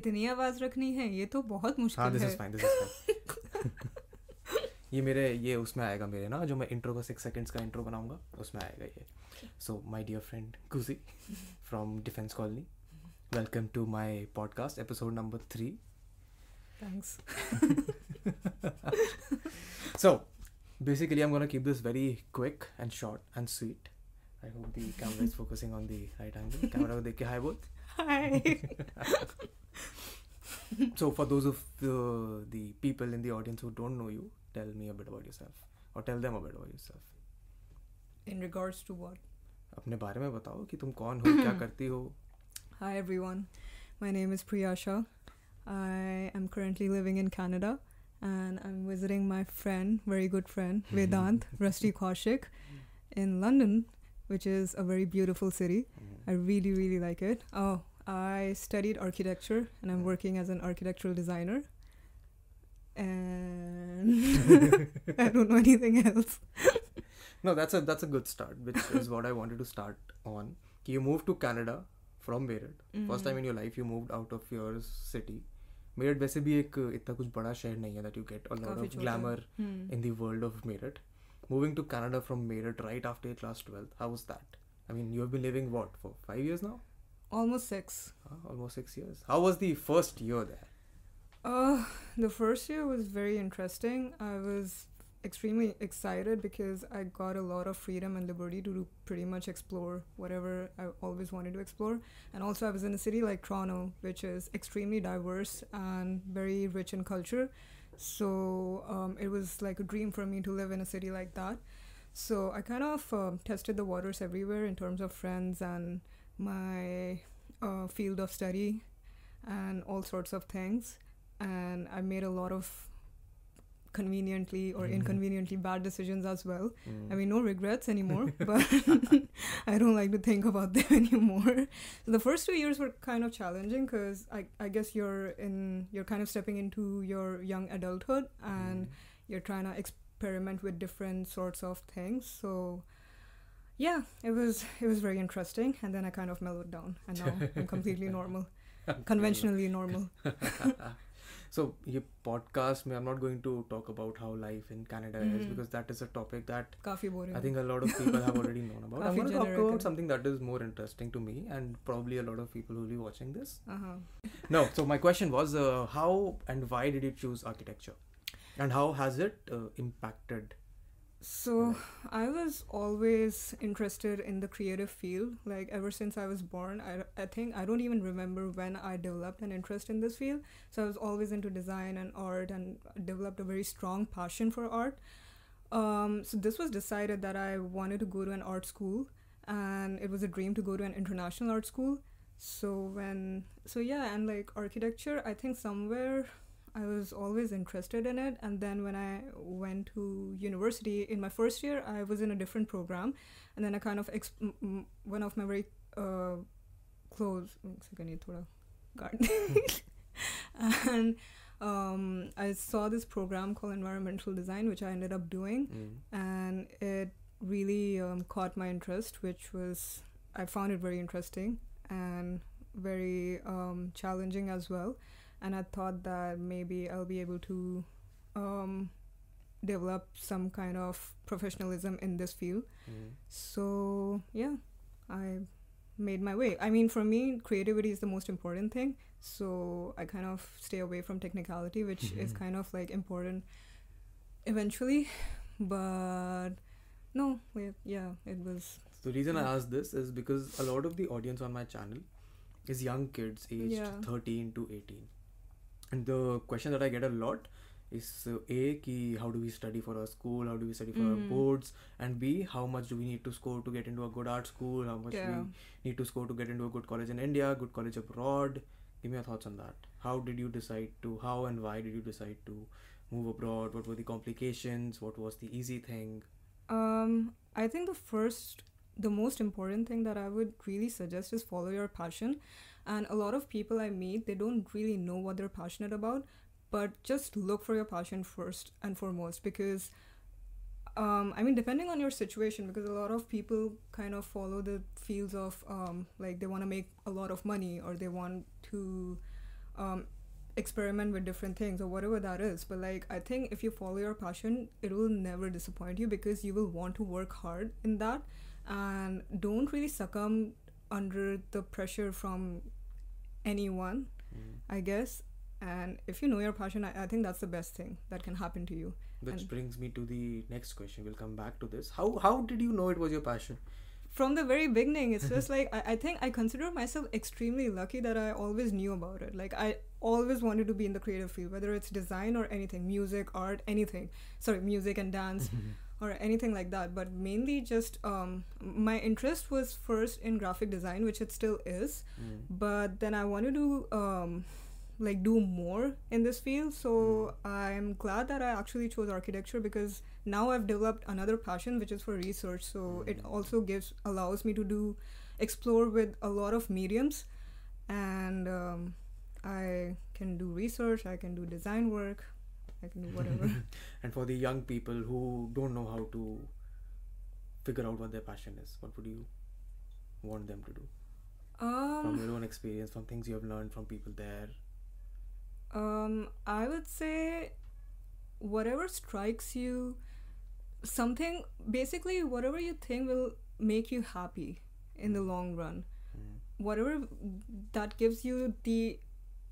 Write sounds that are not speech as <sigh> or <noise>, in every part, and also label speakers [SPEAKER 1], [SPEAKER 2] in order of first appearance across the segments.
[SPEAKER 1] इतनी आवाज़ रखनी है ये तो बहुत
[SPEAKER 2] हाँ
[SPEAKER 1] मुश्किल है।
[SPEAKER 2] इज़ दिस इज़ फाइन ये मेरे ये उसमें आएगा मेरे ना जो मैं इंट्रो का सिक्स सेकंड्स का इंट्रो बनाऊँगा उसमें आएगा ये। So my dear friend Kuji from Defence Colony welcome to my podcast episode number three
[SPEAKER 1] thanks
[SPEAKER 2] so basically i'm going to keep this very quick and short and sweet. I hope the camera is focusing on the right angle. Camera को देख के hi बोल
[SPEAKER 1] हाय <laughs>
[SPEAKER 2] so for those of the, the people in the audience who don't know you tell me a bit about yourself or tell them a bit about yourself
[SPEAKER 1] in regards to what
[SPEAKER 2] अपने बारे में बताओ कि तुम कौन हो क्या <clears throat> करती हो
[SPEAKER 1] Hi everyone, my name is Priyasha. I am currently living in Canada and I'm visiting my friend, very good friend, Vedant Rusty Kaushik in London, which is a very beautiful city. I really, really like it. Oh, I studied architecture and I'm mm. working as an architectural designer. And <laughs> I don't know anything else. <laughs>
[SPEAKER 2] no, that's a that's a good start, which is what I wanted to start on. You moved to Canada from Meerut. First time mm. in your life you moved out of your city. Meerut वैसे भी एक इतना कुछ बड़ा शहर नहीं है that you get a lot glamour in the world of Meerut. Moving to Canada from Meerut right after your class twelve, how was that? I mean, you have been living what for five years now?
[SPEAKER 1] Almost six.
[SPEAKER 2] Almost six years how was the first year there
[SPEAKER 1] Uh, the first year was very interesting. I was extremely excited because I got a lot of freedom and liberty to do pretty much explore whatever I always wanted to explore. And also, I was in a city like Toronto, which is extremely diverse and very rich in culture. So um, it was like a dream for me to live in a city like that. So I kind of um, tested the waters everywhere in terms of friends and my uh, field of study and all sorts of things and I made a lot of conveniently or
[SPEAKER 2] Mhm.
[SPEAKER 1] inconveniently bad decisions as well.
[SPEAKER 2] Mm.
[SPEAKER 1] I mean, no regrets anymore, <laughs> but <laughs> I don't like to think about <laughs> them anymore. So the first two years were kind of challenging because I, I guess you're in you're kind of stepping into your young adulthood and
[SPEAKER 2] Mm.
[SPEAKER 1] you're trying to experiment with different sorts of things. So yeah, it was it was very interesting, and then I kind of mellowed down, and now I'm <laughs> completely normal, conventionally normal. <laughs>
[SPEAKER 2] so your podcast i'm not going to talk about how life in canada mm-hmm.
[SPEAKER 1] is
[SPEAKER 2] because that is a topic that i think a lot of people have already known about i'm going to talk about something that is more interesting to me and probably a lot of people who will be watching this
[SPEAKER 1] uh-huh. <laughs>
[SPEAKER 2] no so my question was uh, how and why did you choose architecture and how has it uh, impacted
[SPEAKER 1] so I was always interested in the creative field. Like ever since I was born, I, I think I don't even remember when I developed an interest in this field. So I was always into design and art and developed a very strong passion for art. Um, so this was decided that I wanted to go to an art school, and it was a dream to go to an international art school. So when so yeah, and like architecture, I think somewhere I was always interested in it. And then when I went to university in my first year, I was in a different program. And then I kind of, exp- uh, one of my very uh, close, and um, I saw this program called environmental design, which I ended up doing.
[SPEAKER 2] Mm.
[SPEAKER 1] And it really um, caught my interest, which was, I found it very interesting and very um, challenging as well and I thought that maybe I'll be able to um, develop some kind of professionalism in this field.
[SPEAKER 2] Mm.
[SPEAKER 1] So yeah, I made my way. I mean, for me, creativity is the most important thing. So I kind of stay away from technicality, which is
[SPEAKER 2] Mhm.
[SPEAKER 1] kind of like important eventually. But no, yeah, it was.
[SPEAKER 2] The reason I
[SPEAKER 1] Yeah.
[SPEAKER 2] asked this is because a lot of the audience on my channel is young kids aged
[SPEAKER 1] Yeah.
[SPEAKER 2] 13 to 18. And the question that I get a lot is uh, A, ki how do we study for our school? How do we study for our
[SPEAKER 1] Mm.
[SPEAKER 2] boards? And B, how much do we need to score to get into a good art school? How much
[SPEAKER 1] Yeah.
[SPEAKER 2] we need to score to get into a good college in India, good college abroad? Give me your thoughts on that. How did you decide to, how and why did you decide to move abroad? What were the complications? What was the easy thing?
[SPEAKER 1] Um, I think the first, the most important thing that I would really suggest is follow your passion. And a lot of people I meet, they don't really know what they're passionate about, but just look for your passion first and foremost because um, I mean, depending on your situation, because a lot of people kind of follow the fields of um, like they want to make a lot of money or they want to um, experiment with different things or whatever that is. But like, I think if you follow your passion, it will never disappoint you because you will want to work hard in that and don't really succumb under the pressure from anyone,
[SPEAKER 2] Mm.
[SPEAKER 1] I guess. And if you know your passion, I, I think that's the best thing that can happen to you.
[SPEAKER 2] Which
[SPEAKER 1] And-
[SPEAKER 2] brings me to the next question. We'll come back to this. How how did you know it was your passion?
[SPEAKER 1] from the very beginning it's just <laughs> like I, I think i consider myself extremely lucky that i always knew about it like i always wanted to be in the creative field whether it's design or anything music art anything sorry music and dance <laughs> or anything like that but mainly just um, my interest was first in graphic design which it still is
[SPEAKER 2] Mm.
[SPEAKER 1] but then i wanted to um, like do more in this field so i'm glad that i actually chose architecture because now i've developed another passion which is for research so it
[SPEAKER 2] Mm.
[SPEAKER 1] also gives allows me to do explore with a lot of mediums and um, i can do research i can do design work i can do whatever <laughs>
[SPEAKER 2] and for the young people who don't know how to figure out what their passion is, what would you want them to do? From
[SPEAKER 1] um,
[SPEAKER 2] your own experience, from things you have learned from people there.
[SPEAKER 1] Um, I would say whatever strikes you, something basically whatever you think will make you happy in the long run.
[SPEAKER 2] Mm.
[SPEAKER 1] Whatever that gives you the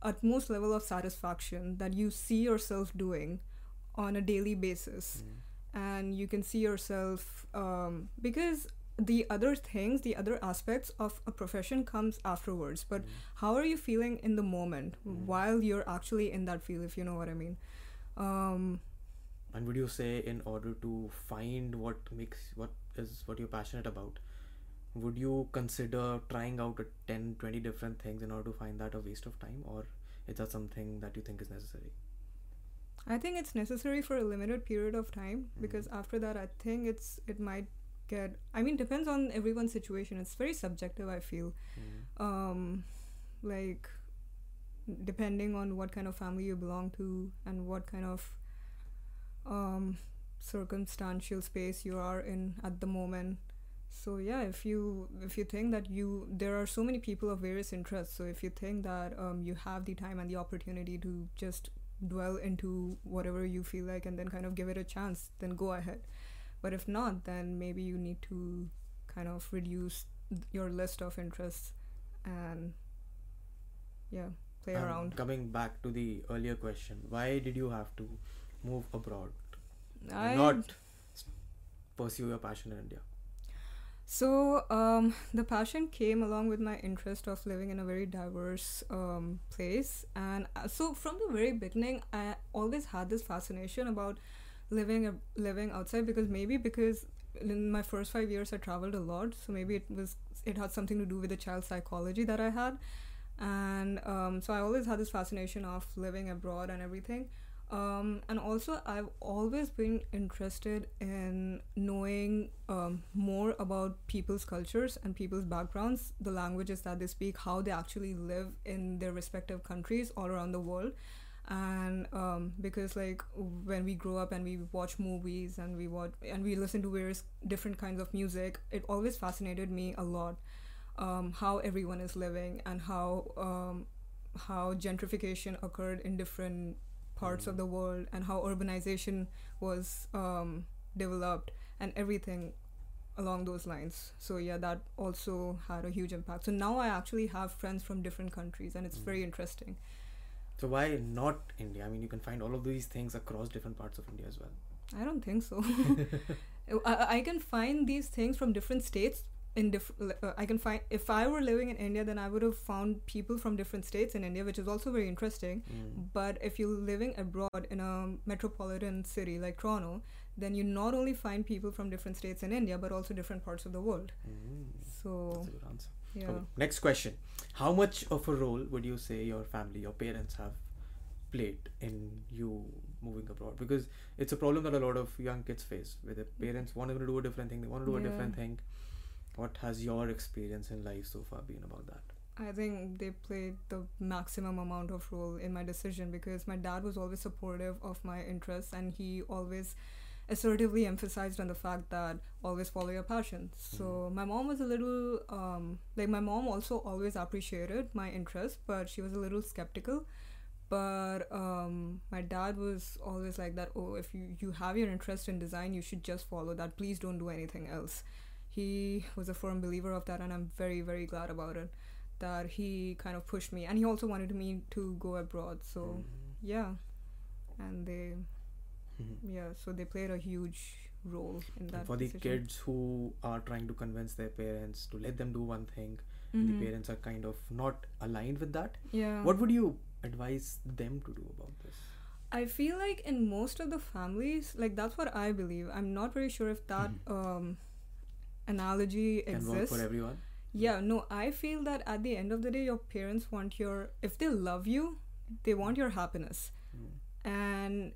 [SPEAKER 1] utmost level of satisfaction that you see yourself doing on a daily basis
[SPEAKER 2] Mm.
[SPEAKER 1] and you can see yourself um, because the other things the other aspects of a profession comes afterwards but
[SPEAKER 2] Mm.
[SPEAKER 1] how are you feeling in the moment
[SPEAKER 2] Mm.
[SPEAKER 1] while you're actually in that field if you know what i mean um,
[SPEAKER 2] And would you say, in order to find what makes what is what you're passionate about, would you consider trying out a 10, 20 different things in order to find that a waste of time, or is that something that you think is necessary?
[SPEAKER 1] I think it's necessary for a limited period of time
[SPEAKER 2] Mm.
[SPEAKER 1] because after that i think it's it might get i mean depends on everyone's situation it's very subjective i feel
[SPEAKER 2] Mm.
[SPEAKER 1] um, like depending on what kind of family you belong to and what kind of um, circumstantial space you are in at the moment so yeah if you if you think that you there are so many people of various interests so if you think that um, you have the time and the opportunity to just dwell into whatever you feel like and then kind of give it a chance then go ahead but if not then maybe you need to kind of reduce your list of interests and yeah play
[SPEAKER 2] Um,
[SPEAKER 1] around
[SPEAKER 2] Coming back to the earlier question, why did you have to move abroad?
[SPEAKER 1] I,
[SPEAKER 2] Not pursue your passion in India.
[SPEAKER 1] So um, the passion came along with my interest of living in a very diverse um, place. And uh, so from the very beginning i always had this fascination about living a, living outside because maybe because in my first five years i traveled a lot. So maybe it was it had something to do with the child psychology that i had. And um, so i always had this fascination of living abroad and everything um, and also i've always been interested in knowing um, more about people's cultures and people's backgrounds the languages that they speak how they actually live in their respective countries all around the world. And um, because like when we grow up and we watch movies and we watch and we listen to various different kinds of music it always fascinated me a lot um, how everyone is living and how um, how gentrification occurred in different parts of the world and how urbanization was um, developed and everything along those lines so yeah that also had a huge impact so now i actually have friends from different countries and it's
[SPEAKER 2] Mm.
[SPEAKER 1] very interesting
[SPEAKER 2] So why not India? I mean, you can find all of these things across different parts of India as well.
[SPEAKER 1] I don't think so. <laughs> I, I can find these things from different states. In different, uh, I can find if I were living in India, then I would have found people from different states in India, which is also very interesting.
[SPEAKER 2] Mm.
[SPEAKER 1] But if you're living abroad in a metropolitan city like Toronto, then you not only find people from different states in India, but also different parts of the world.
[SPEAKER 2] Mm.
[SPEAKER 1] So
[SPEAKER 2] That's a good answer.
[SPEAKER 1] yeah,
[SPEAKER 2] next question. How much of a role would you say your family, your parents have played in you moving abroad? Because it's a problem that a lot of young kids face where their parents want them to do a different thing, they want to do a different thing. What has your experience in life so far been about that?
[SPEAKER 1] I think they played the maximum amount of role in my decision because my dad was always supportive of my interests and he always assertively emphasized on the fact that always follow your passion. So my mom was a little um, like my mom also always appreciated my interest, but she was a little skeptical but um, my dad was always like that oh if you, you have your interest in design you should just follow that please don't do anything else he was a firm believer of that and i'm very very glad about it that he kind of pushed me and he also wanted me to go abroad so
[SPEAKER 2] Mhm.
[SPEAKER 1] yeah and they
[SPEAKER 2] Mhm.
[SPEAKER 1] yeah so they played a huge role in
[SPEAKER 2] And
[SPEAKER 1] that
[SPEAKER 2] for the kids who are trying to convince their parents to let them do one thing,
[SPEAKER 1] Mhm.
[SPEAKER 2] the parents are kind of not aligned with that.
[SPEAKER 1] yeah
[SPEAKER 2] What would you advise them to do about this?
[SPEAKER 1] I feel like in most of the families, like that's what I believe. I'm not very sure if that um, analogy
[SPEAKER 2] can
[SPEAKER 1] exists
[SPEAKER 2] for everyone.
[SPEAKER 1] Yeah no i feel that at the end of the day your parents want your if they love you they want your happiness.
[SPEAKER 2] Mm.
[SPEAKER 1] and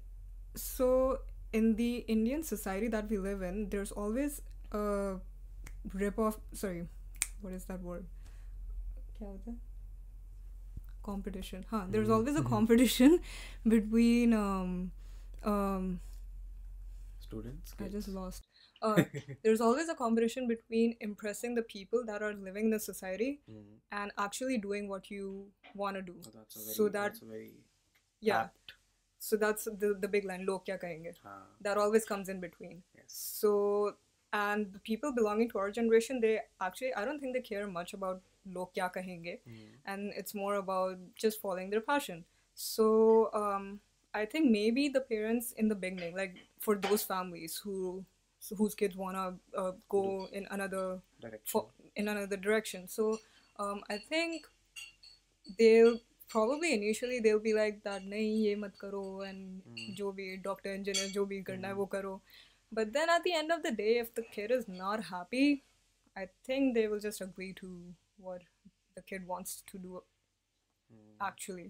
[SPEAKER 1] so in the indian society that we live in there's always a rip off sorry what is that word? Competition. Huh there's
[SPEAKER 2] mm.
[SPEAKER 1] always a <laughs> competition <laughs> between um um
[SPEAKER 2] students
[SPEAKER 1] i just lost. Uh, <laughs> there's always a competition between impressing the people that are living in the society
[SPEAKER 2] Mm.
[SPEAKER 1] and actually doing what you want to do.
[SPEAKER 2] Oh, that's very,
[SPEAKER 1] So that-
[SPEAKER 2] that's a very
[SPEAKER 1] Yeah.
[SPEAKER 2] apt.
[SPEAKER 1] So that's the the big line. Log kya kahenge?
[SPEAKER 2] Ah,
[SPEAKER 1] That always comes in between.
[SPEAKER 2] yes.
[SPEAKER 1] So and the people belonging to our generation, they actually I don't think they care much about log kya kahenge,
[SPEAKER 2] Mm.
[SPEAKER 1] and it's more about just following their passion. So um, I think maybe the parents in the beginning, like for those families who whose kids wanna uh, go in another for, in another direction. So um, I think they'll probably initially they'll be like that nahi ye mat karo and
[SPEAKER 2] mm.
[SPEAKER 1] jo bhi doctor engineer jo bhi karna
[SPEAKER 2] mm.
[SPEAKER 1] hai wo karo but then at the end of the day if the kid is not happy i think they will just agree to what the kid wants to do
[SPEAKER 2] mm.
[SPEAKER 1] actually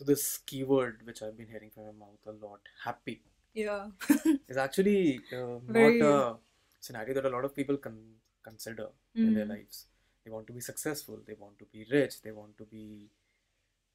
[SPEAKER 2] so this keyword which i've been hearing from your mouth a lot happy
[SPEAKER 1] yeah.
[SPEAKER 2] Is actually uh,
[SPEAKER 1] Very-
[SPEAKER 2] not a scenario that a lot of people con- consider in their
[SPEAKER 1] Mhm.
[SPEAKER 2] lives. They want to be successful, they want to be rich, they want to be,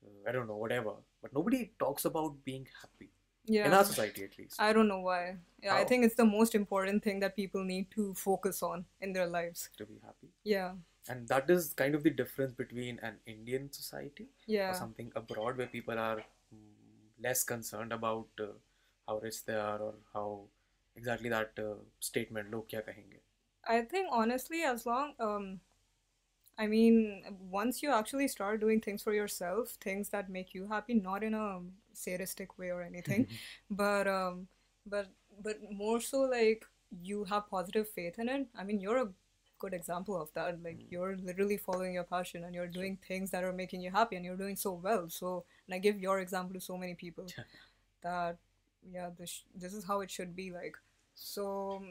[SPEAKER 2] uh, I don't know, whatever. But nobody talks about being happy.
[SPEAKER 1] Yeah.
[SPEAKER 2] in our society, at least.
[SPEAKER 1] I don't know why. Yeah I think it's the most important thing that people need to focus on in their lives.
[SPEAKER 2] To be happy,
[SPEAKER 1] yeah.
[SPEAKER 2] And that is kind of the difference between an Indian society or something abroad where people are mm, less concerned about uh, how rich they are or how exactly that uh, statement log kya kahenge
[SPEAKER 1] I think honestly, as long um, I mean, once you actually start doing things for yourself, things that make you happy, not in a sadistic way or anything, <laughs> but um, but but more so like you have positive faith in it. I mean, you're a good example of that. Like
[SPEAKER 2] Mm.
[SPEAKER 1] you're literally following your passion and you're doing things that are making you happy, and you're doing so well. So, and I give your example to so many people <laughs> that yeah, this this is how it should be like. So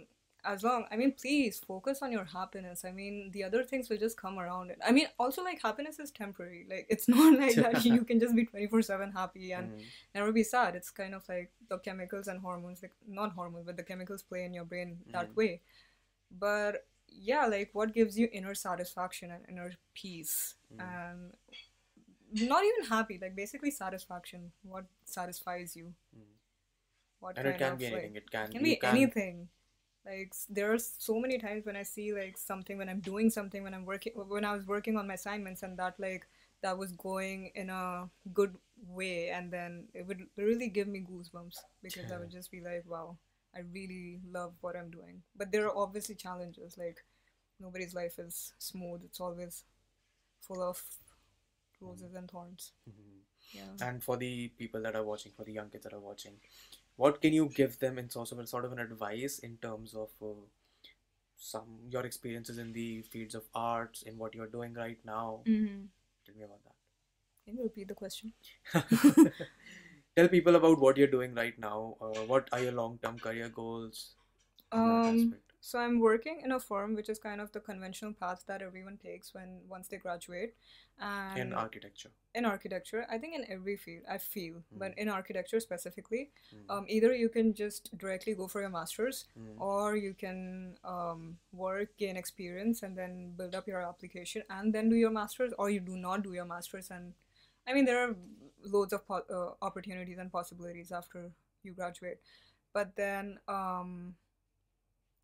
[SPEAKER 1] as long I mean, please focus on your happiness. I mean, the other things will just come around it. I mean, also like happiness is temporary. Like it's <laughs> not like that <laughs> you can just be twenty four seven happy and
[SPEAKER 2] Mhm.
[SPEAKER 1] never be sad. It's kind of like the chemicals and hormones, like not hormones, but the chemicals play in your brain that
[SPEAKER 2] Mhm.
[SPEAKER 1] way. But yeah, like what gives you inner satisfaction and inner peace
[SPEAKER 2] Mm.
[SPEAKER 1] and not even happy, like basically satisfaction. What satisfies you? What
[SPEAKER 2] and it can
[SPEAKER 1] of,
[SPEAKER 2] be
[SPEAKER 1] like-
[SPEAKER 2] anything it can,
[SPEAKER 1] can be
[SPEAKER 2] can
[SPEAKER 1] anything. Like there are so many times when i see like something when i'm doing something when i'm working when i was working on my assignments and that like that was going in a good way and then it would really give me goosebumps because i would just be like wow i really love what i'm doing. But there are obviously challenges like nobody's life is smooth. It's always full of roses and thorns.
[SPEAKER 2] Mhm.
[SPEAKER 1] Yeah
[SPEAKER 2] and for the people that are watching for the young kids that are watching what can you give them in sort of, sort of an advice in terms of uh, some your experiences in the fields of arts in what you're doing right now
[SPEAKER 1] mm-hmm.
[SPEAKER 2] tell me about that.
[SPEAKER 1] can you repeat the question <laughs>
[SPEAKER 2] tell people about what you're doing right now uh, what are your long-term career goals
[SPEAKER 1] um? So I'm working in a firm which is kind of the conventional path that everyone takes when once they graduate. And
[SPEAKER 2] in architecture
[SPEAKER 1] in architecture, I think in every field, I feel, but
[SPEAKER 2] Mm.
[SPEAKER 1] in architecture specifically,
[SPEAKER 2] Mm.
[SPEAKER 1] um, either you can just directly go for your masters,
[SPEAKER 2] Mm.
[SPEAKER 1] or you can um, work, gain experience, and then build up your application, and then do your masters, or you do not do your masters. And I mean, there are loads of po- uh, opportunities and possibilities after you graduate. But then, um,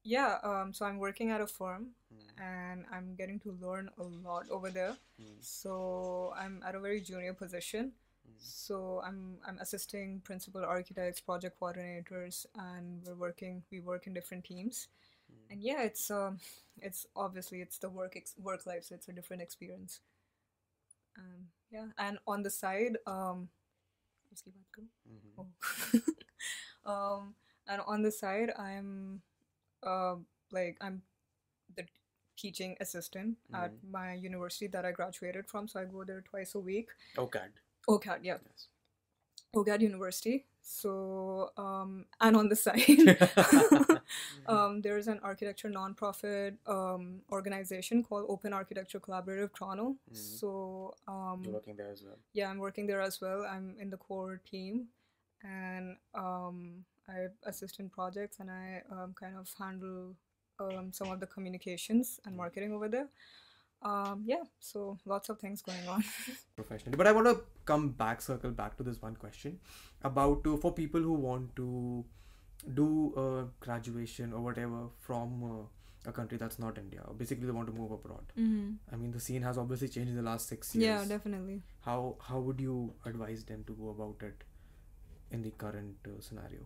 [SPEAKER 1] yeah um, so i'm working at a firm
[SPEAKER 2] mm.
[SPEAKER 1] and i'm getting to learn a lot over there
[SPEAKER 2] mm.
[SPEAKER 1] so i'm at a very junior position
[SPEAKER 2] mm.
[SPEAKER 1] so i'm i'm assisting principal architects project coordinators and we're working we work in different teams hmm. and yeah it's um it's obviously it's the work ex- work life so it's a different experience um yeah and on the side um
[SPEAKER 2] mm-hmm.
[SPEAKER 1] oh. <laughs> um and on the side i'm uh, like I'm the teaching assistant at
[SPEAKER 2] Mhm.
[SPEAKER 1] my university that I graduated from. So I go there twice a week.
[SPEAKER 2] OCAD.
[SPEAKER 1] OCAD, yeah,
[SPEAKER 2] Yes.
[SPEAKER 1] OCAD University. So um, and on the <laughs> side, um, there's an architecture nonprofit um, organization called Open Architecture Collaborative Toronto.
[SPEAKER 2] Mhm.
[SPEAKER 1] So um,
[SPEAKER 2] You're working there as well.
[SPEAKER 1] yeah, I'm working there as well. I'm in the core team, and um, I assist in projects, and I um, kind of handle um, some of the communications and marketing over there. Um, yeah, so lots of things going on. <laughs>
[SPEAKER 2] professionally. But I want to come back, circle back to this one question about uh, for people who want to do a graduation or whatever from uh, a country that's not India. Basically, they want to move abroad.
[SPEAKER 1] mm-hmm.
[SPEAKER 2] I mean, the scene has obviously changed in the last six years.
[SPEAKER 1] Yeah, definitely.
[SPEAKER 2] How how would you advise them to go about it in the current uh, scenario?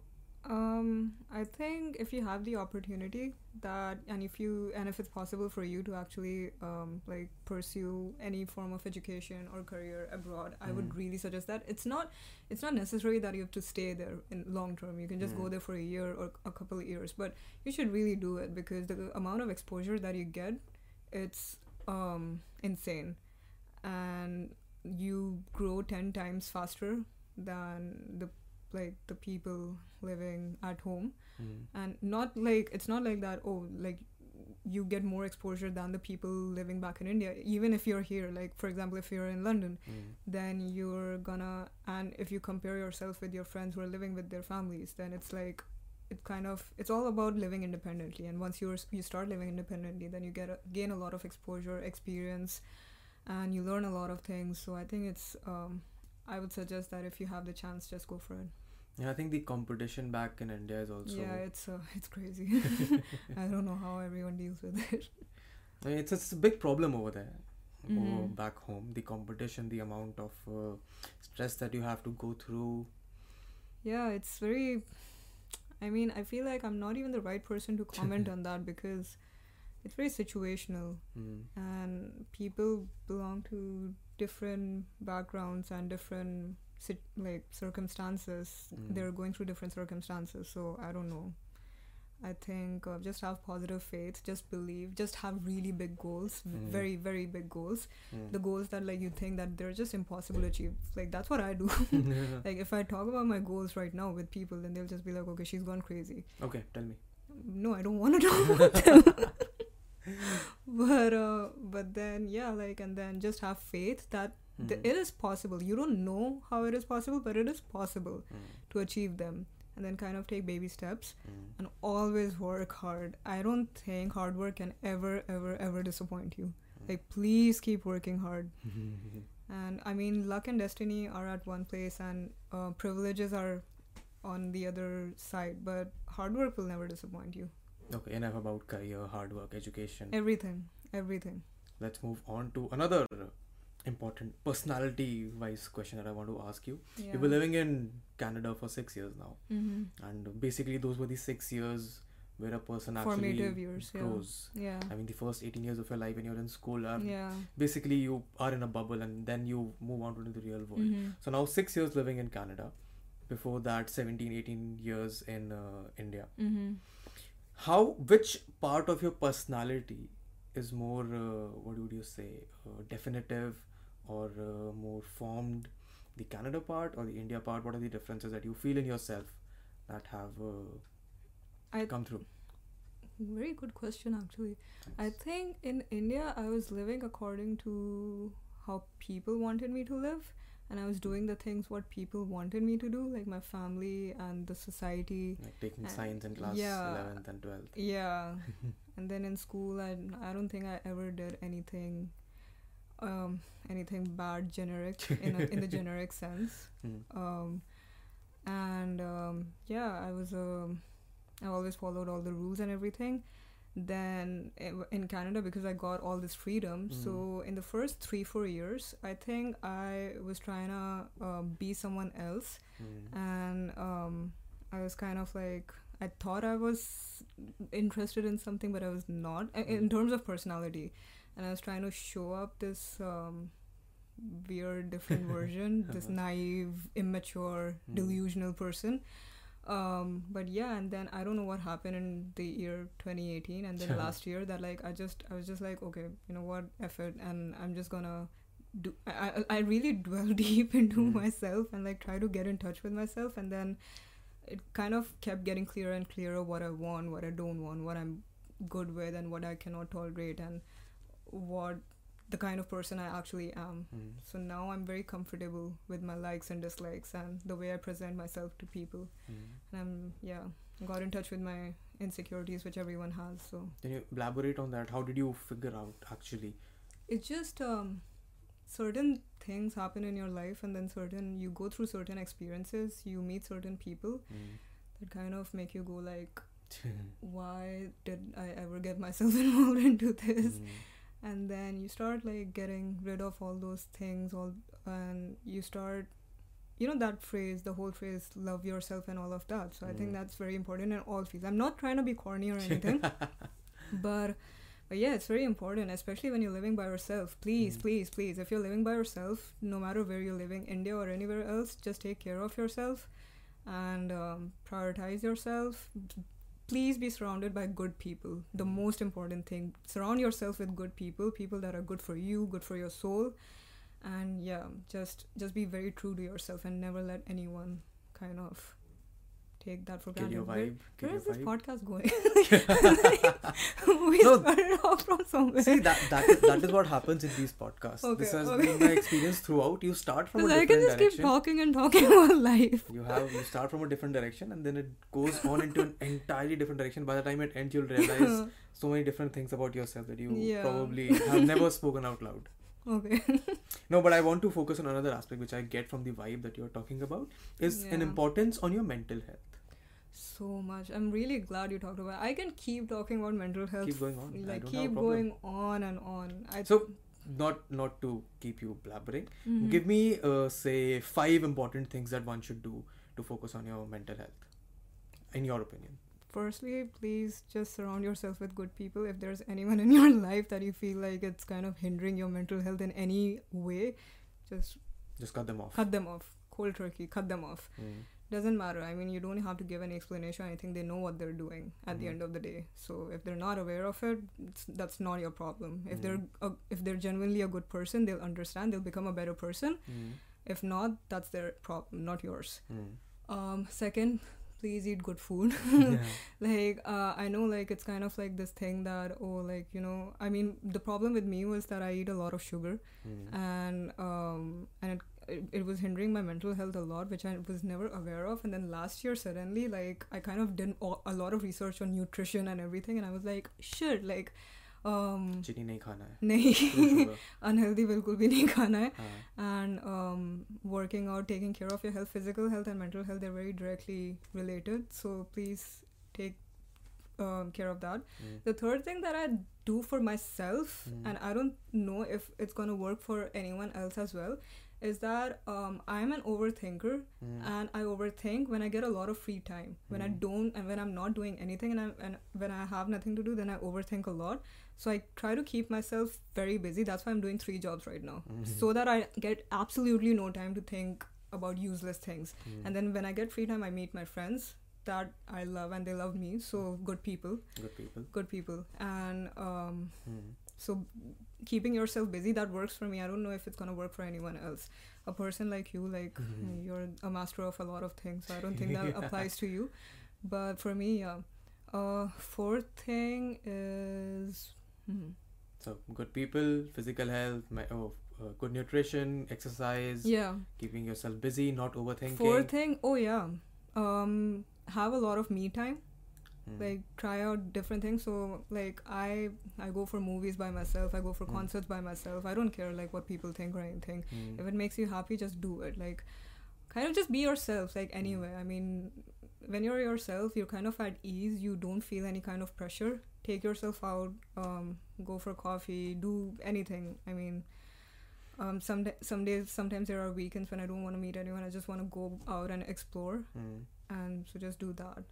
[SPEAKER 1] Um, I think if you have the opportunity that, and if you, and if it's possible for you to actually, um, like pursue any form of education or career abroad, I would
[SPEAKER 2] Mhm.
[SPEAKER 1] really suggest that. It's not, it's not necessary that you have to stay there in long term. You can just go
[SPEAKER 2] Mhm.
[SPEAKER 1] there for a year or a couple of years, but you should really do it because the amount of exposure that you get, it's um insane, and you grow ten times faster than the like the people living at home.
[SPEAKER 2] Mm.
[SPEAKER 1] and not like it's not like that oh like you get more exposure than the people living back in india. Even if you're here like for example if you're in london
[SPEAKER 2] Mm.
[SPEAKER 1] then you're gonna and if you compare yourself with your friends who are living with their families then it's like it kind of it's all about living independently. And once you're you start living independently then you get a, gain a lot of exposure experience and you learn a lot of things. So i think it's um i would suggest that if you have the chance just go for it
[SPEAKER 2] Yeah, I think the competition back in India is also.
[SPEAKER 1] yeah it's uh, it's crazy <laughs> <laughs> i don't know how everyone deals with it
[SPEAKER 2] I mean, it's, it's a big problem over there. Over
[SPEAKER 1] Mhm.
[SPEAKER 2] back home, the competition, the amount of uh, stress that you have to go through.
[SPEAKER 1] yeah it's very i mean i feel like i'm not even the right person to comment <laughs> on that because it's very situational
[SPEAKER 2] Mm.
[SPEAKER 1] and people belong to different backgrounds and different like circumstances
[SPEAKER 2] Mm.
[SPEAKER 1] they're going through different circumstances so i don't know i think uh, just have positive faith just believe just have really big goals
[SPEAKER 2] Mm.
[SPEAKER 1] very very big goals
[SPEAKER 2] Mm.
[SPEAKER 1] the goals that like you think that they're just impossible to achieve like that's what i do <laughs> <laughs> <laughs> like if i talk about my goals right now with people then they'll just be like okay she's gone crazy
[SPEAKER 2] okay, tell me.
[SPEAKER 1] no i don't want to talk about them but uh but then yeah like and then just have faith that
[SPEAKER 2] Mm.
[SPEAKER 1] it is possible you don't know how it is possible but it is possible
[SPEAKER 2] Mm.
[SPEAKER 1] to achieve them and then kind of take baby steps
[SPEAKER 2] Mm.
[SPEAKER 1] and always work hard i don't think hard work can ever ever ever disappoint you like please keep working hard <laughs> and i mean luck and destiny are at one place and uh, privileges are on the other side but hard work will never disappoint you
[SPEAKER 2] okay, enough about career, hard work, education.
[SPEAKER 1] everything everything
[SPEAKER 2] Let's move on to another important personality wise question that I want to ask you.
[SPEAKER 1] yeah.
[SPEAKER 2] You've been living in Canada for six years now,
[SPEAKER 1] mm-hmm.
[SPEAKER 2] and basically, those were the six years where a person actually
[SPEAKER 1] years yeah
[SPEAKER 2] grows.
[SPEAKER 1] yeah
[SPEAKER 2] I mean, the first 18 years of your life when you're in school are
[SPEAKER 1] yeah
[SPEAKER 2] basically you are in a bubble and then you move on to the real world.
[SPEAKER 1] mm-hmm.
[SPEAKER 2] So now six years living in Canada. Before that, 17, 18 years in uh, India.
[SPEAKER 1] Mm-hmm.
[SPEAKER 2] How, which part of your personality is more, uh, what would you say, uh, definitive or uh, more formed? The Canada part or the India part? What are the differences that you feel in yourself that have uh,
[SPEAKER 1] I-
[SPEAKER 2] come through?
[SPEAKER 1] very good question actually i think in india i was living according to how people wanted me to live and i was doing the things what people wanted me to do like my family and the society
[SPEAKER 2] Like taking
[SPEAKER 1] Uh,
[SPEAKER 2] science in class
[SPEAKER 1] yeah.
[SPEAKER 2] 11th and 12th.
[SPEAKER 1] yeah <laughs> and then in school I, I don't think i ever did anything um anything bad generic <laughs> in, a, in the generic sense
[SPEAKER 2] Hmm.
[SPEAKER 1] um and um yeah i was um i always followed all the rules and everything then in Canada because I got all this freedom.
[SPEAKER 2] Mm.
[SPEAKER 1] So in the first three four years, I think I was trying to uh, be someone else,
[SPEAKER 2] Mm.
[SPEAKER 1] and um, I was kind of like I thought I was interested in something, but I was not i- in
[SPEAKER 2] Mm.
[SPEAKER 1] terms of personality, and I was trying to show up this. Um, weird different <laughs> version this naive immature
[SPEAKER 2] Mm.
[SPEAKER 1] delusional person um but yeah and then i don't know what happened in the year 2018 and then last year that like i just i was just like okay you know what effort and i'm just gonna do i i, I really <laughs> dwell <laughs> deep into
[SPEAKER 2] Mm.
[SPEAKER 1] myself and like try to get in touch with myself and then it kind of kept getting clearer and clearer what i want what i don't want what i'm good with and what i cannot tolerate and what the kind of person i actually am
[SPEAKER 2] Mm.
[SPEAKER 1] so now i'm very comfortable with my likes and dislikes and the way i present myself to people
[SPEAKER 2] Mm.
[SPEAKER 1] and i'm yeah got in touch with my insecurities which everyone has so
[SPEAKER 2] Can you elaborate on that? How did you figure out actually?
[SPEAKER 1] it's just um certain things happen in your life and then certain you go through certain experiences you meet certain people
[SPEAKER 2] Mm.
[SPEAKER 1] that kind of make you go like <laughs> why did i ever get myself <laughs> involved into this
[SPEAKER 2] Mm.
[SPEAKER 1] And then you start like getting rid of all those things all and you start you know that phrase the whole phrase love yourself and all of that. So i think
[SPEAKER 2] Mm.
[SPEAKER 1] that's very important in all fields. I'm not trying to be corny or anything <laughs> but but yeah it's very important especially when you're living by yourself. Please
[SPEAKER 2] Mm.
[SPEAKER 1] please please. If you're living by yourself no matter where you're living india or anywhere else just take care of yourself and um, prioritize yourself please be surrounded by good people. The most important thing surround yourself with good people people that are good for you good for your soul. And yeah just just be very true to yourself and never let anyone kind of take that for granted Where- where is this
[SPEAKER 2] vibe.
[SPEAKER 1] podcast going? <laughs> <laughs> we
[SPEAKER 2] No.
[SPEAKER 1] started off from somewhere.
[SPEAKER 2] See that that is, that is what happens in these podcasts.
[SPEAKER 1] Okay,
[SPEAKER 2] this has
[SPEAKER 1] okay.
[SPEAKER 2] been my experience throughout. You start from a different
[SPEAKER 1] Because I can just keep
[SPEAKER 2] direction.
[SPEAKER 1] talking and talking <laughs> about life.
[SPEAKER 2] You have you start from a different direction and then it goes on into an entirely different direction. By the time it ends, you'll realize so many different things about yourself that you
[SPEAKER 1] Yeah.
[SPEAKER 2] probably have never spoken out loud.
[SPEAKER 1] okay.
[SPEAKER 2] No, but I want to focus on another aspect which I get from the vibe that you're talking about is an importance on your mental health.
[SPEAKER 1] So much. I'm really glad you talked about. I can keep talking about mental health.
[SPEAKER 2] Keep going on. I
[SPEAKER 1] Like
[SPEAKER 2] don't have a
[SPEAKER 1] keep going on and on. I
[SPEAKER 2] So not not to keep you blabbering.
[SPEAKER 1] Mhm.
[SPEAKER 2] Give me uh, say five important things that one should do to focus on your mental health. In your opinion.
[SPEAKER 1] Firstly, please just surround yourself with good people. If there's anyone in your <laughs> life that you feel like it's kind of hindering your mental health in any way, just
[SPEAKER 2] Just cut them off.
[SPEAKER 1] cut them off. Cold turkey, cut them off.
[SPEAKER 2] Mm.
[SPEAKER 1] Doesn't matter i mean you don't have to give any explanation i think they know what they're doing at the
[SPEAKER 2] Mhm.
[SPEAKER 1] end of the day so if they're not aware of it it's, that's not your problem if
[SPEAKER 2] Mhm.
[SPEAKER 1] they're a, if they're genuinely a good person they'll understand they'll become a better person
[SPEAKER 2] Mm.
[SPEAKER 1] if not that's their problem not yours
[SPEAKER 2] Mm.
[SPEAKER 1] um second please eat good food <laughs> <laughs>
[SPEAKER 2] yeah.
[SPEAKER 1] like uh, i know like it's kind of like this thing that oh like you know i mean the problem with me was that i eat a lot of sugar
[SPEAKER 2] Mm.
[SPEAKER 1] and um and it, it, it was hindering my mental health a lot which i was never aware of and then last year suddenly like i kind of did a a lot of research on nutrition and everything and i was like shit like um <laughs>
[SPEAKER 2] चीनी नहीं खाना है
[SPEAKER 1] नहीं
[SPEAKER 2] No sugar.
[SPEAKER 1] unhealthy बिल्कुल भी नहीं खाना है
[SPEAKER 2] हाँ.
[SPEAKER 1] and um, working out taking care of your health physical health and mental health they're very directly related so please take um, care of that
[SPEAKER 2] Mm.
[SPEAKER 1] the third thing that i do for myself
[SPEAKER 2] Mm.
[SPEAKER 1] and i don't know if it's going to work for anyone else as well is that um, i'm an overthinker
[SPEAKER 2] Mm.
[SPEAKER 1] and i overthink when i get a lot of free time when i
[SPEAKER 2] Mm.
[SPEAKER 1] don't and when i'm not doing anything and, I, and when i have nothing to do then i overthink a lot so i try to keep myself very busy that's why i'm doing three jobs right now
[SPEAKER 2] Mhm.
[SPEAKER 1] so that i get absolutely no time to think about useless things
[SPEAKER 2] Mm.
[SPEAKER 1] and then when i get free time i meet my friends that i love and they love me so good people
[SPEAKER 2] good people.
[SPEAKER 1] good people and um,
[SPEAKER 2] Mm.
[SPEAKER 1] so keeping yourself busy that works for me i don't know if it's going to work for anyone else a person like you like
[SPEAKER 2] Mhm.
[SPEAKER 1] you're a master of a lot of things so i don't think that <laughs>
[SPEAKER 2] Yeah.
[SPEAKER 1] applies to you but for me yeah uh fourth thing is hmm,
[SPEAKER 2] So good people, physical health, my, oh, uh, good nutrition, exercise,
[SPEAKER 1] yeah
[SPEAKER 2] keeping yourself busy, not overthinking.
[SPEAKER 1] fourth thing oh yeah um have a lot of me time
[SPEAKER 2] Mm.
[SPEAKER 1] like try out different things so like i i go for movies by myself i go for
[SPEAKER 2] Mm.
[SPEAKER 1] concerts by myself i don't care like what people think or anything
[SPEAKER 2] Mm.
[SPEAKER 1] if it makes you happy just do it like kind of just be yourself like anyway i mean when you're yourself you're kind of at ease you don't feel any kind of pressure take yourself out, um, go for coffee, do anything. I mean, um, some some days sometimes there are weekends when I don't want to meet anyone. I just want to go out and explore,
[SPEAKER 2] Mm.
[SPEAKER 1] And so just do that.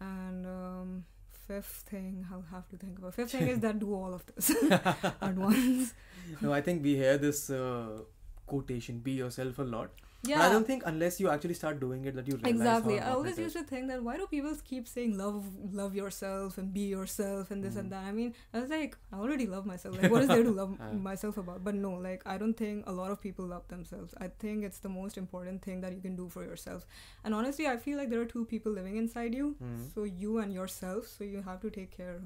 [SPEAKER 1] And um, fifth thing I'll have to think about. Fifth thing is that do all of this <laughs> <laughs> at once.
[SPEAKER 2] no, I think we hear this uh, quotation "be yourself" a lot. But I don't think unless you actually start doing it that you realize
[SPEAKER 1] Exactly. I always used to think that why do people keep saying love love yourself and be yourself and this
[SPEAKER 2] Mm.
[SPEAKER 1] and that? I mean, I was like, I already love myself. Like, what is there to love <laughs> myself about? But no, like, I don't think a lot of people love themselves. I think it's the most important thing that you can do for yourself. And honestly, I feel like there are two people living inside you.
[SPEAKER 2] Mm.
[SPEAKER 1] So you and yourself. So you have to take care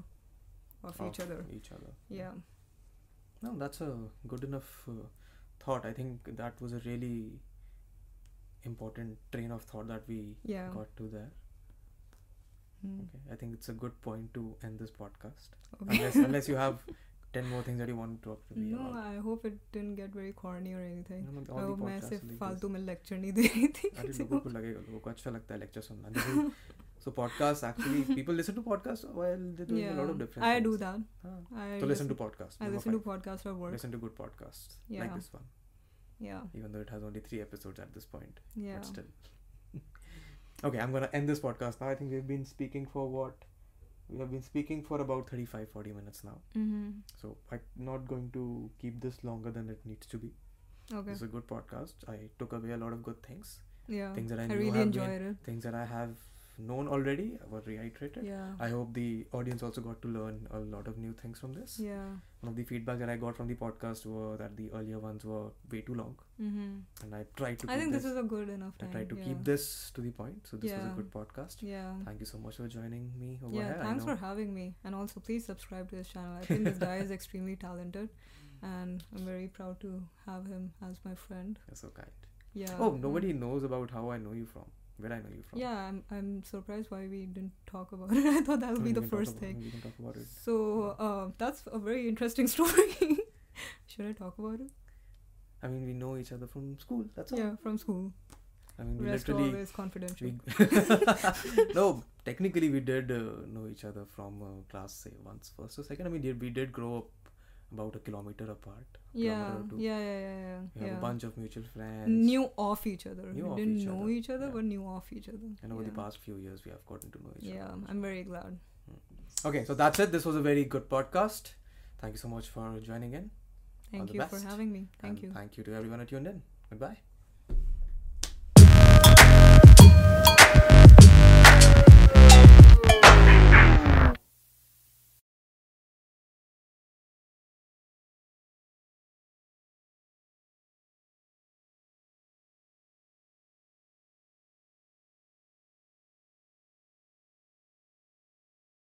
[SPEAKER 1] of each other.
[SPEAKER 2] Each other.
[SPEAKER 1] Yeah.
[SPEAKER 2] No, that's a good enough uh, thought. I think that was a really important train of thought that we
[SPEAKER 1] Yeah.
[SPEAKER 2] got to there.
[SPEAKER 1] Mm.
[SPEAKER 2] Okay, I think it's a good point to end this podcast.
[SPEAKER 1] Okay.
[SPEAKER 2] Unless unless you have <laughs> ten more things that you want to talk to me
[SPEAKER 1] No,
[SPEAKER 2] about.
[SPEAKER 1] I hope it didn't get very corny or anything.
[SPEAKER 2] No, no,
[SPEAKER 1] I
[SPEAKER 2] all
[SPEAKER 1] hope
[SPEAKER 2] the
[SPEAKER 1] मैं
[SPEAKER 2] podcasts
[SPEAKER 1] सिर्फ
[SPEAKER 2] like this.
[SPEAKER 1] फालतू में lecture नहीं दे रही थी
[SPEAKER 2] अरे
[SPEAKER 1] किसी
[SPEAKER 2] लोगों
[SPEAKER 1] को
[SPEAKER 2] को लगेगा लोगों को अच्छा लगता है लेक्चर सुनना <laughs> so podcast actually people listen to podcasts while they're doing a lot of different
[SPEAKER 1] I
[SPEAKER 2] things.
[SPEAKER 1] do that.
[SPEAKER 2] हाँ.
[SPEAKER 1] I
[SPEAKER 2] So listen to podcasts.
[SPEAKER 1] I
[SPEAKER 2] number
[SPEAKER 1] listen to
[SPEAKER 2] five.
[SPEAKER 1] podcasts at work.
[SPEAKER 2] Listen to good podcasts like
[SPEAKER 1] Yeah.
[SPEAKER 2] this one,
[SPEAKER 1] Yeah,
[SPEAKER 2] even though it has only three episodes at this point.
[SPEAKER 1] yeah.
[SPEAKER 2] But still. <laughs> okay, I'm gonna end this podcast now. I think we've been speaking for what? We have been speaking for about 35 40 minutes now.
[SPEAKER 1] Mm-hmm.
[SPEAKER 2] So I'm not going to keep this longer than it needs to be.
[SPEAKER 1] Okay.
[SPEAKER 2] It's a good podcast. I took away a lot of good things.
[SPEAKER 1] Yeah.
[SPEAKER 2] Things that I
[SPEAKER 1] I
[SPEAKER 2] knew
[SPEAKER 1] really
[SPEAKER 2] have
[SPEAKER 1] enjoyed it.
[SPEAKER 2] Things that I have known already were reiterated.
[SPEAKER 1] Yeah.
[SPEAKER 2] I hope the audience also got to learn a lot of new things from this.
[SPEAKER 1] Yeah.
[SPEAKER 2] One of the feedback that I got from the podcast were that the earlier ones were way too long,
[SPEAKER 1] Mm-hmm.
[SPEAKER 2] and I tried to.
[SPEAKER 1] I
[SPEAKER 2] keep
[SPEAKER 1] think
[SPEAKER 2] this,
[SPEAKER 1] this is a good enough
[SPEAKER 2] I tried to
[SPEAKER 1] yeah.
[SPEAKER 2] keep this to the point. So this was a good podcast.
[SPEAKER 1] Yeah.
[SPEAKER 2] Thank you so much for joining me over
[SPEAKER 1] Yeah,
[SPEAKER 2] here.
[SPEAKER 1] Thanks for having me. And also, please subscribe to this channel. I think this guy is <laughs> extremely talented, and I'm very proud to have him as my friend.
[SPEAKER 2] you're so kind.
[SPEAKER 1] Yeah.
[SPEAKER 2] Oh,
[SPEAKER 1] mm.
[SPEAKER 2] nobody knows about how I know you from. Where I know you from.
[SPEAKER 1] Yeah, I'm I'm surprised why we didn't talk about it. <laughs> I thought that would
[SPEAKER 2] We
[SPEAKER 1] be the first
[SPEAKER 2] about-
[SPEAKER 1] thing.
[SPEAKER 2] We can talk about it.
[SPEAKER 1] So uh, that's a very interesting <laughs> story. Should I talk about it?
[SPEAKER 2] I mean, we know each other from school. That's all.
[SPEAKER 1] Yeah, from school.
[SPEAKER 2] I mean, we
[SPEAKER 1] Rest
[SPEAKER 2] literally.
[SPEAKER 1] always confidential.
[SPEAKER 2] We <laughs> no, technically we did uh, know each other from uh, class say once first or second. I mean, did we did grow up about a kilometer apart.
[SPEAKER 1] yeah,
[SPEAKER 2] kilometer
[SPEAKER 1] yeah, yeah, yeah, yeah.
[SPEAKER 2] We have
[SPEAKER 1] yeah.
[SPEAKER 2] a bunch of mutual friends.
[SPEAKER 1] Knew of each other.
[SPEAKER 2] Knew
[SPEAKER 1] we didn't
[SPEAKER 2] each
[SPEAKER 1] know
[SPEAKER 2] other,
[SPEAKER 1] each other,
[SPEAKER 2] yeah.
[SPEAKER 1] but knew of each other.
[SPEAKER 2] and over the past few years, we have gotten to know each
[SPEAKER 1] Yeah,
[SPEAKER 2] other.
[SPEAKER 1] Yeah, I'm very glad. Hmm.
[SPEAKER 2] Okay, so that's it. This was a very good podcast. Thank you so much for joining in.
[SPEAKER 1] Thank you for having me. Thank
[SPEAKER 2] and
[SPEAKER 1] you.
[SPEAKER 2] Thank you to everyone who tuned in. Goodbye.